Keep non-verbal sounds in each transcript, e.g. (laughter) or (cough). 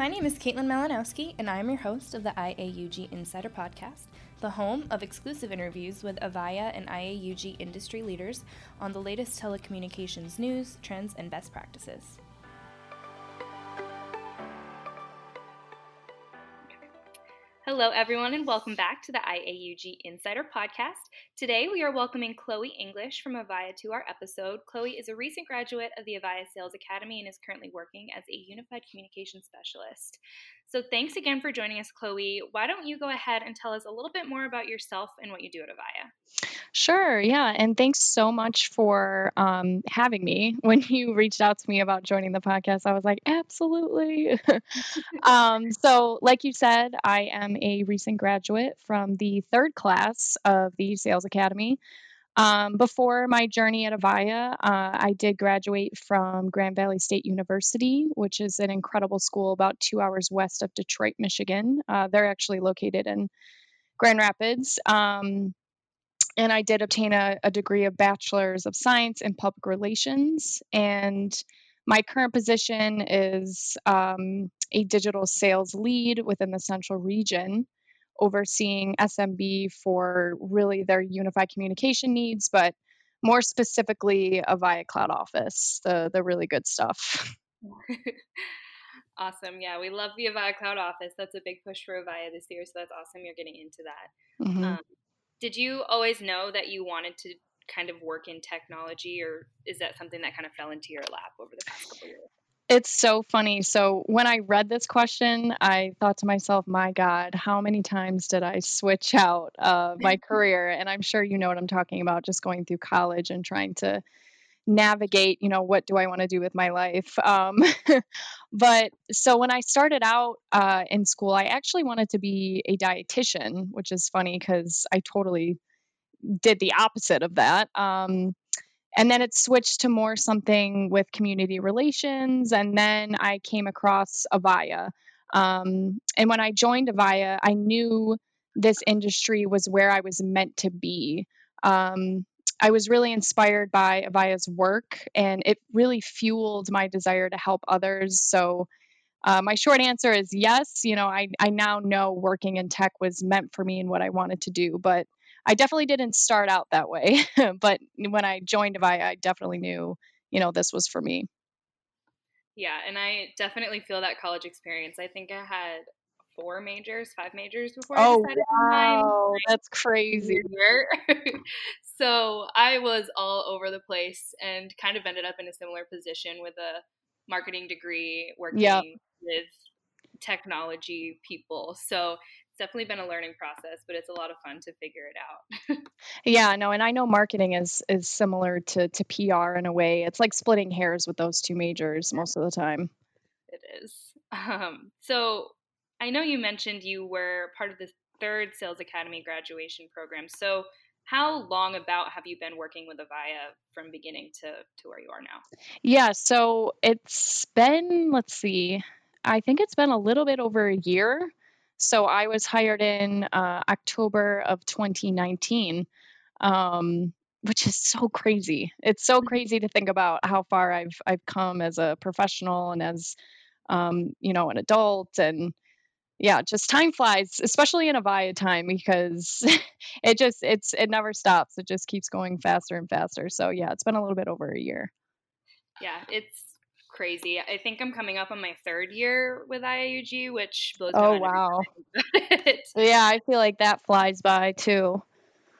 My name is Caitlin Malinowski, and I am your host of the IAUG Insider Podcast, the home of exclusive interviews with Avaya and IAUG industry leaders on the latest telecommunications news, trends, and best practices. Hello, everyone, and welcome back to the IAUG Insider Podcast. Today, we are welcoming Chloe English from Avaya to our episode. Chloe is a recent graduate of the Avaya Sales Academy and is currently working as a Unified Communication Specialist. So, thanks again for joining us, Chloe. Why don't you go ahead and tell us a little bit more about yourself and what you do at Avaya? Sure, yeah. And thanks so much for um, having me. (laughs) When you reached out to me about joining the podcast, I was like, absolutely. (laughs) um, so, like you said, I am a recent graduate from the third class of the Sales Academy. Um, before my journey at Avaya, uh, I did graduate from Grand Valley State University, which is an incredible school about two hours west of Detroit, Michigan. Uh, they're actually located in Grand Rapids. Um, and I did obtain a, a, degree of Bachelor's of Science in Public Relations. And my current position is um, a digital sales lead within the Central Region overseeing SMB for really their unified communication needs, but more specifically Avaya Cloud Office, the the really good stuff. (laughs) awesome. Yeah, we love the Avaya Cloud Office. That's a big push for Avaya this year, so that's awesome you're getting into that. Mm-hmm. Um, did you always know that you wanted to kind of work in technology, or is that something that kind of fell into your lap over the past couple years? It's so funny. So when I read this question, I thought to myself, my God, how many times did I switch out uh, my (laughs) career? And I'm sure you know what I'm talking about, just going through college and trying to navigate, you know, what do I want to do with my life? Um, (laughs) but so when I started out uh, in school, I actually wanted to be a dietitian, which is funny because I totally did the opposite of that. Um, and then it switched to more something with community relations and then i came across avaya um, and when i joined avaya i knew this industry was where i was meant to be um, i was really inspired by avaya's work and it really fueled my desire to help others so uh, my short answer is yes you know I, I now know working in tech was meant for me and what i wanted to do but I definitely didn't start out that way, (laughs) but when I joined Avaya, I definitely knew, you know, this was for me. Yeah, and I definitely feel that college experience. I think I had four majors, five majors before oh, I decided wow, that's crazy. (laughs) (laughs) so I was all over the place and kind of ended up in a similar position with a marketing degree working yep. with technology people. So it's definitely been a learning process, but it's a lot of fun to figure it out. (laughs) yeah, no, and I know marketing is is similar to to PR in a way. It's like splitting hairs with those two majors most of the time. It is. (laughs) Um, so I know you mentioned you were part of the third Sales Academy graduation program. So how long about have you been working with Avaya from beginning to to where you are now? Yeah, so it's been let's see. I think it's been a little bit over a year. So I was hired in uh, October of 2019, um, which is so crazy. It's so crazy to think about how far I've I've come as a professional and as um, you know an adult and yeah, just time flies, especially in Avaya time because (laughs) it just it's it never stops. It just keeps going faster and faster. So yeah, it's been a little bit over a year. Yeah, it's crazy. I think I'm coming up on my third year with IAUG, which blows oh wow. yeah, I feel like that flies by too.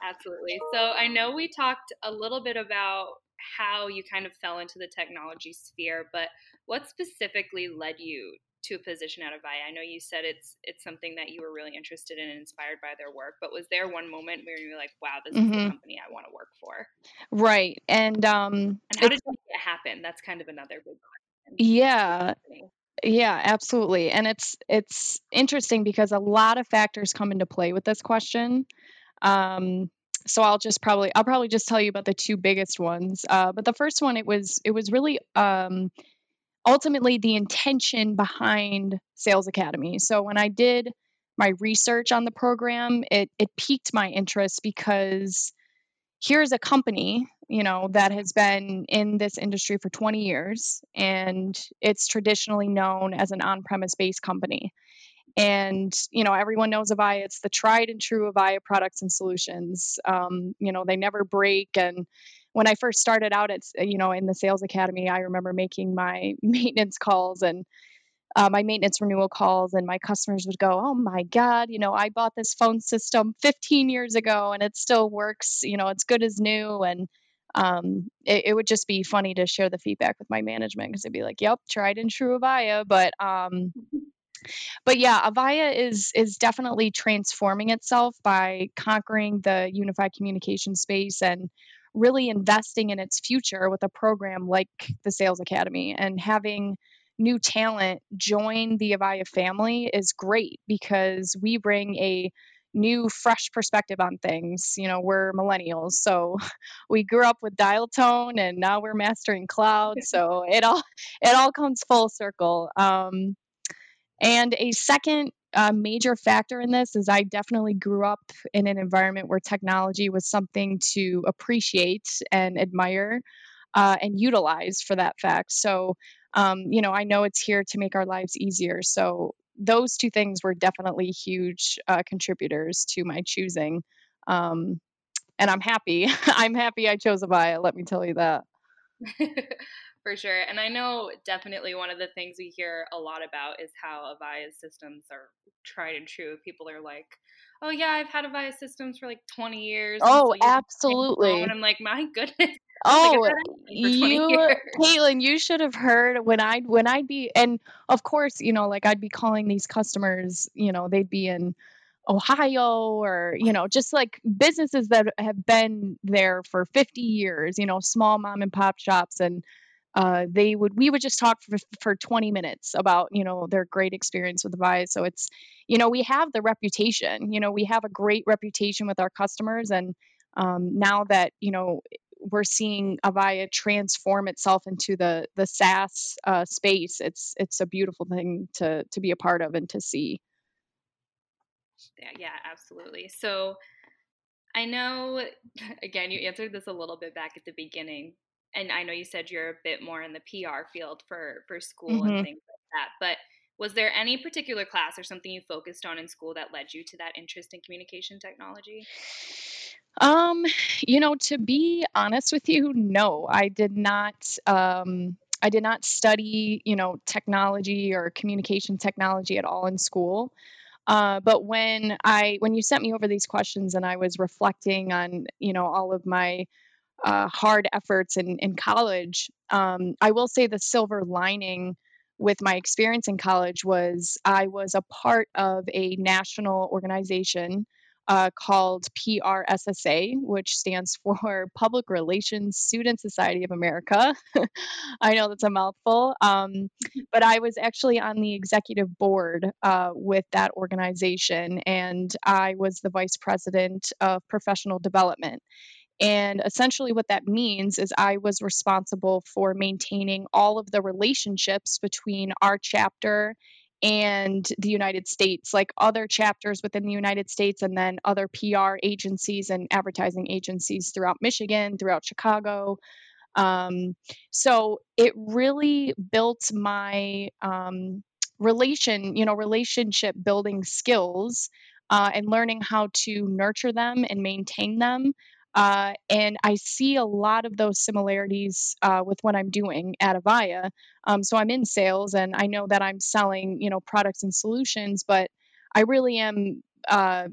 Absolutely. So I know we talked a little bit about how you kind of fell into the technology sphere, but what specifically led you to a position at Avaya? I know you said it's it's something that you were really interested in and inspired by their work, but was there one moment where you were like, "Wow, this mm-hmm. is the company I want to work for"? Right, and um, and how did it happen? That's kind of another big question. Yeah. Yeah, absolutely. And it's it's interesting because a lot of factors come into play with this question. Um, so I'll just probably I'll probably just tell you about the two biggest ones. Uh, but the first one it was it was really um, ultimately the intention behind Sales Academy. So when I did my research on the program, it it piqued my interest because here's a company you know, that has been in this industry for 20 years, and it's traditionally known as an on premise based company. And, you know, everyone knows Avaya. It's the tried and true Avaya products and solutions. Um, you know, they never break. And when I first started out, it's, you know, in the sales academy, I remember making my (laughs) maintenance calls and uh, my maintenance renewal calls and my customers would go oh my god you know i bought this phone system 15 years ago and it still works you know it's good as new. And um, it, it, would just be funny to share the feedback with my management because they'd be like yep tried and true avaya. But um, (laughs) but yeah avaya is is definitely transforming itself by conquering the unified communication space and really investing in its future with a program like the sales academy and having new talent join the Avaya family is great because we bring a new fresh perspective on things. You know we're millennials so (laughs) we grew up with dial tone and now we're mastering cloud (laughs) so it all it all comes full circle. Um, and a second uh, major factor in this is i definitely grew up in an environment where technology was something to appreciate and admire uh, and utilize for that fact so um, you know, I know it's here to make our lives easier. So those two things were definitely huge uh, contributors to my choosing. Um, and I'm happy. (laughs) I'm happy I chose Avaya. Let me tell you that. (laughs) For sure. And I know definitely one of the things we hear a lot about is how Avaya's systems are tried and true. People are like, oh, yeah, I've had Avaya systems for like 20 years. Oh, so absolutely. (laughs) And I'm like, my goodness, (laughs) Oh, like you, Caitlin, you should have heard when I'd when I'd be, and of course, you know, like I'd be calling these customers, you know, they'd be in Ohio or you know, just like businesses that have been there for 50 years, you know, small mom and pop shops, and uh, they would we would just talk for for 20 minutes about you know their great experience with Avaya. So it's you know we have the reputation, you know, we have a great reputation with our customers, and um, now that you know we're seeing Avaya transform itself into the the SaaS uh, space. It's it's a beautiful thing to to be a part of and to see. Yeah, yeah, absolutely. So I know (laughs) again you answered this a little bit back at the beginning, and I know you said you're a bit more in the PR field for for school mm-hmm. and things like that, but was there any particular class or something you focused on in school that led you to that interest in communication technology? Um, you know, to be honest with you, no, I did not. Um, I did not study, you know, technology or communication technology at all in school. Uh, but when I when you sent me over these questions and I was reflecting on, you know, all of my uh, hard efforts in in college, um, I will say the silver lining with my experience in college was I was a part of a national organization uh, called PRSSA, which stands (laughs) for Public Relations Student Society of America. (laughs) I know that's a mouthful, um, but I was actually on the executive board uh, with that organization, and I was the vice president of professional development. And essentially, what that means is I was responsible for maintaining all of the relationships between our chapter and the United States, like other chapters within the United States, and then other PR agencies and advertising agencies throughout Michigan, throughout Chicago. Um, so it really built my um, relation, you know, relationship building skills uh, and learning how to nurture them and maintain them uh, and I see a lot of those similarities uh, with what I'm doing at Avaya. Um, so I'm in sales and I know that I'm selling, you know, products and solutions, but I really am uh,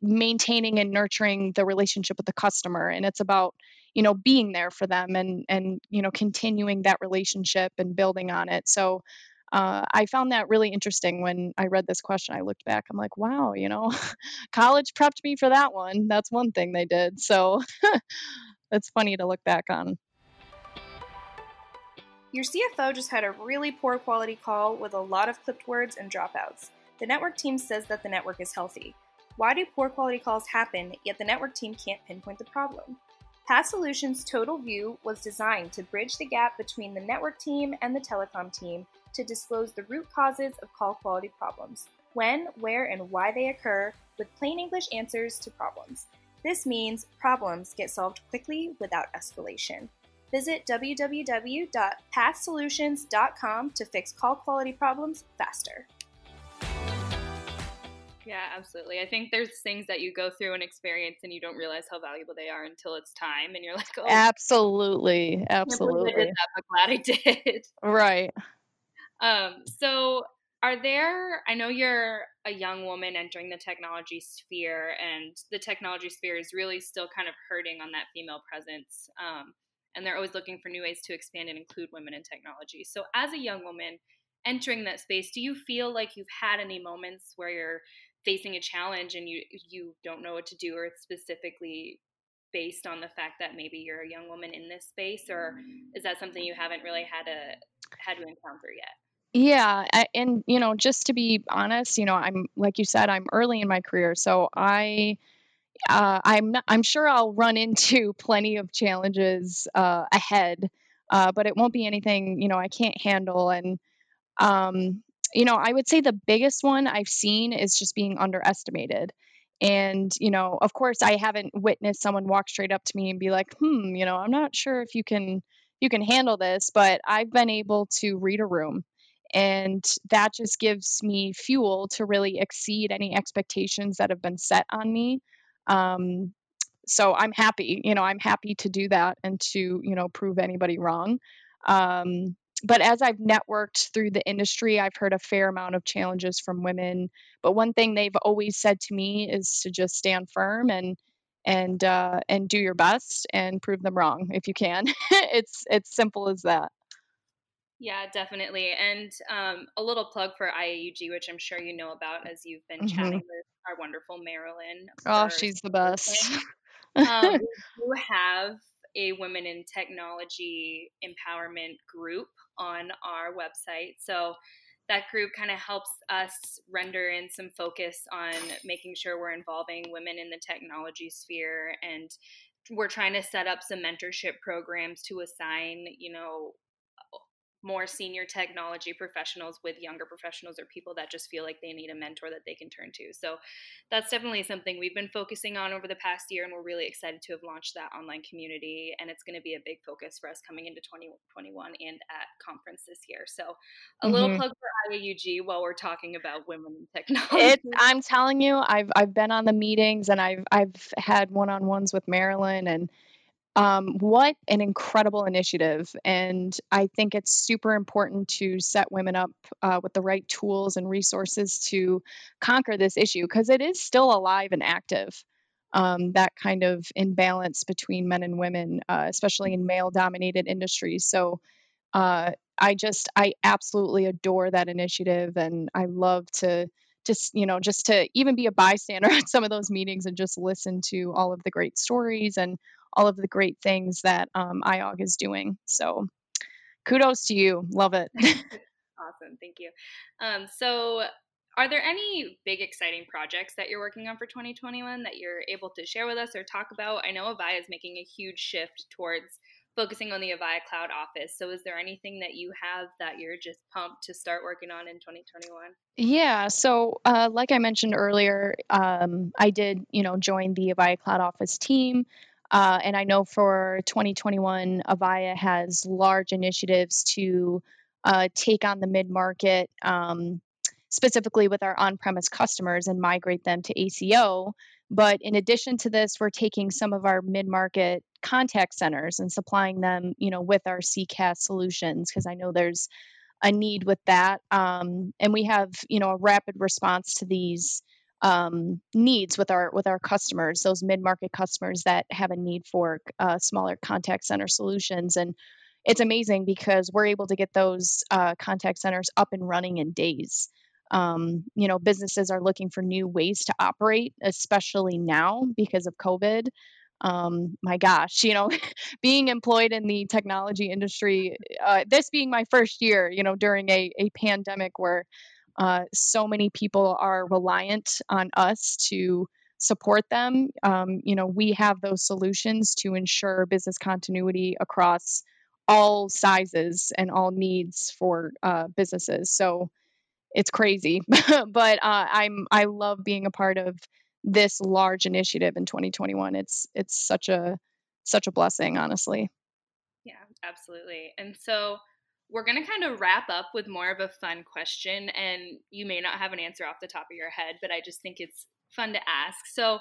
maintaining and nurturing the relationship with the customer. And it's about, you know, being there for them and, and, you know, continuing that relationship and building on it. So uh, I found that really interesting when I read this question. I looked back, I'm like, wow, you know, (laughs) college prepped me for that one. That's one thing they did. So (laughs) it's funny to look back on. Your CFO just had a really poor quality call with a lot of clipped words and dropouts. The network team says that the network is healthy. Why do poor quality calls happen, yet the network team can't pinpoint the problem? Path Solutions Total View was designed to bridge the gap between the network team and the telecom team to disclose the root causes of call quality problems, when, where, and why they occur, with plain English answers to problems. This means problems get solved quickly without escalation. Visit www.pathsolutions.com to fix call quality problems faster. Yeah, absolutely. I think there's things that you go through and experience and you don't realize how valuable they are until it's time and you're like, oh, absolutely. Absolutely. I did that, but glad I did. Right. Um, so are there i know you're a young woman entering the technology sphere and the technology sphere is really still kind of hurting on that female presence um, and they're always looking for new ways to expand and include women in technology. So as a young woman entering that space do you feel like you've had any moments where you're facing a challenge and you you don't know what to do or it's specifically based on the fact that maybe you're a young woman in this space or is that something you haven't really had a had to encounter yet yeah, and you know, just to be honest, you know, I'm like you said, I'm early in my career, so I uh, I'm not, I'm sure I'll run (laughs) into plenty of challenges uh, ahead, uh, but it won't be anything you know I can't handle. And um, you know, I would say the biggest one I've seen is just being underestimated. And you know, of course, I haven't witnessed someone walk straight up to me and be like, "Hmm, you know, I'm not sure if you can you can handle this," but I've been able to read a room and that just gives me fuel to really exceed any expectations that have been set on me. Um, so I'm happy, you know, I'm happy to do that and to, you know, prove anybody wrong. Um, but as I've networked through the industry, I've heard a fair amount of challenges from women. But one thing they've always said to me is to just stand firm and and uh, and do your best and prove them wrong if you can. (laughs) it's it's simple as that. Yeah, definitely. And um, a little plug for IAUG, which I'm sure you know about as you've been mm-hmm. chatting with our wonderful Marilyn. Oh, she's the best. um, (laughs) we do have a Women in Technology Empowerment group on our website. So that group kind of helps us render in some focus on making sure we're involving women in the technology sphere and we're trying to set up some mentorship programs to assign you know more senior technology professionals with younger professionals or people that just feel like they need a mentor that they can turn to. So that's definitely something we've been focusing on over the past year, and we're really excited to have launched that online community. And it's going to be a big focus for us coming into 2021 and at conference this year. So a mm-hmm. little plug for IAUG while we're talking about women in technology. It, I'm telling you, I've I've been on the meetings and I've I've had one-on-ones with Marilyn and um, what an incredible initiative. And I think it's super important to set women up uh, with the right tools and resources to conquer this issue because it is still alive and active. Um, that kind of imbalance between men and women, uh, especially in male dominated industries. So uh, I just, I absolutely adore that initiative. And I love to, just you know just to even be a bystander (laughs) at some of those meetings and just listen to all of the great stories and all of the great things that um, IAUG is doing. So kudos to you. Love it. (laughs) (laughs) awesome. Thank you. Um, so, are there any big exciting projects that you're working on for 2021 that you're able to share with us or talk about? I know Avaya is making a huge shift towards focusing on the Avaya Cloud Office. So, is there anything that you have that you're just pumped to start working on in 2021? Yeah. So, uh, like I mentioned earlier, um, I did, you know, join the Avaya Cloud Office team. Uh, and I know for 2021, Avaya has large initiatives to uh, take on the mid market, um, specifically with our on premise customers and migrate them to ACO. But in addition to this, we're taking some of our mid market contact centers and supplying them, you know, with our CCaaS solutions because I know there's a need with that. Um, and we have, you know, a rapid response to these um, needs with our with our customers, those mid market customers that have a need for uh, smaller contact center solutions, and it's amazing because we're able to get those uh, contact centers up and running in days. Um, you know, businesses are looking for new ways to operate, especially now because of COVID. Um, my gosh, you know, (laughs) being employed in the technology industry, uh, this being my first year, you know, during a, a pandemic where uh, so many people are reliant on us to support them. Um, you know, we have those solutions to ensure business continuity across all sizes and all needs for uh, businesses. So it's crazy, (laughs) but uh, I'm I love being a part of this large initiative in 2021. It's it's such a such a blessing, honestly. Yeah, absolutely. And so we're going to kind of wrap up with more of a fun question and you may not have an answer off the top of your head, but I just think it's fun to ask. So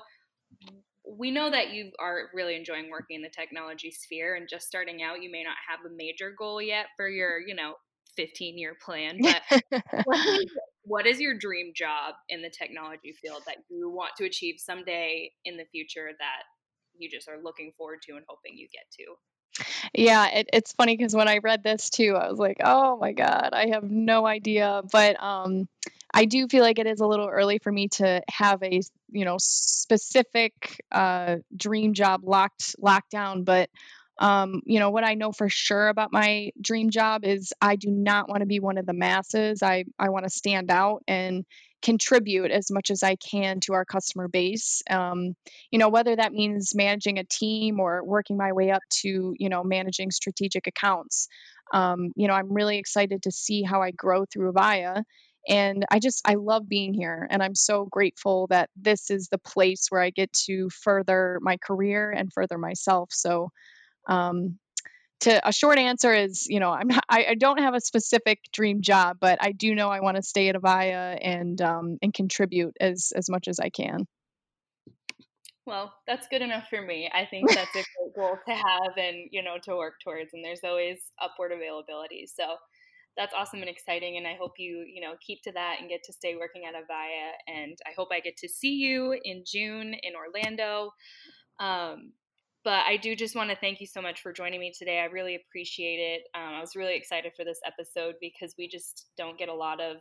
we know that you are really enjoying working in the technology sphere and just starting out you may not have a major goal yet for your you know 15 year plan (laughs) but what, is, what is your dream job in the technology field that you want to achieve someday in the future that you just are looking forward to and hoping you get to yeah, it, it's funny because when I read this too, I was like, oh my God, I have no idea. But um, I do feel like it is a little early for me to have a you know specific uh, dream job locked locked down. But um, you know what I know for sure about my dream job is I do not want to be one of the masses. I I want to stand out and contribute as much as I can to our customer base. Um, you know, whether that means managing a team or working my way up to, you know, managing strategic accounts. Um, you know, I'm really excited to see how I grow through Avaya. And I just, I love being here. And I'm so grateful that this is the place where I get to further my career and further myself. So, um, to a short answer is you know i'm not I, I, don't have a specific dream job but i do know i want to stay at avaya and um, and contribute as as much as i can. Well that's good enough for me. I (laughs) think that's a great goal to have and you know to work towards and there's always upward availability. So that's awesome and exciting and i hope you you know keep to that and get to stay working at avaya and i hope i get to see you in june in orlando. Um, but I do just want to thank you so much for joining me today. I really appreciate it. Um, I was really excited for this episode because we just don't get a lot of,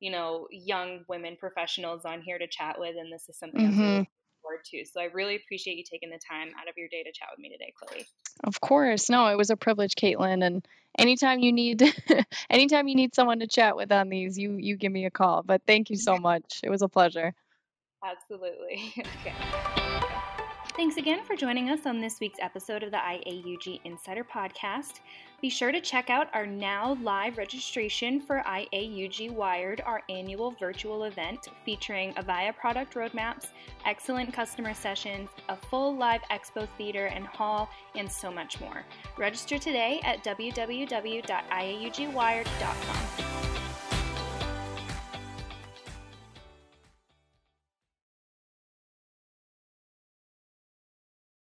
you know, young women professionals on here to chat with, and this is something mm-hmm. I'm really looking forward to. So I really appreciate you taking the time out of your day to chat with me today, Chloe. Of course, no, it was a privilege, Caitlin, and anytime you need, (laughs) anytime you need someone to chat with on these, you you give me a call. But thank you so (laughs) much. It was a pleasure. Absolutely. (laughs) okay. Thanks again for joining us on this week's episode of the IAUG Insider Podcast. Be sure to check out our now live registration for IAUG Wired, our annual virtual event featuring Avaya product roadmaps, excellent customer sessions, a full live expo theater and hall, and so much more. Register today at www.iaugwired.com.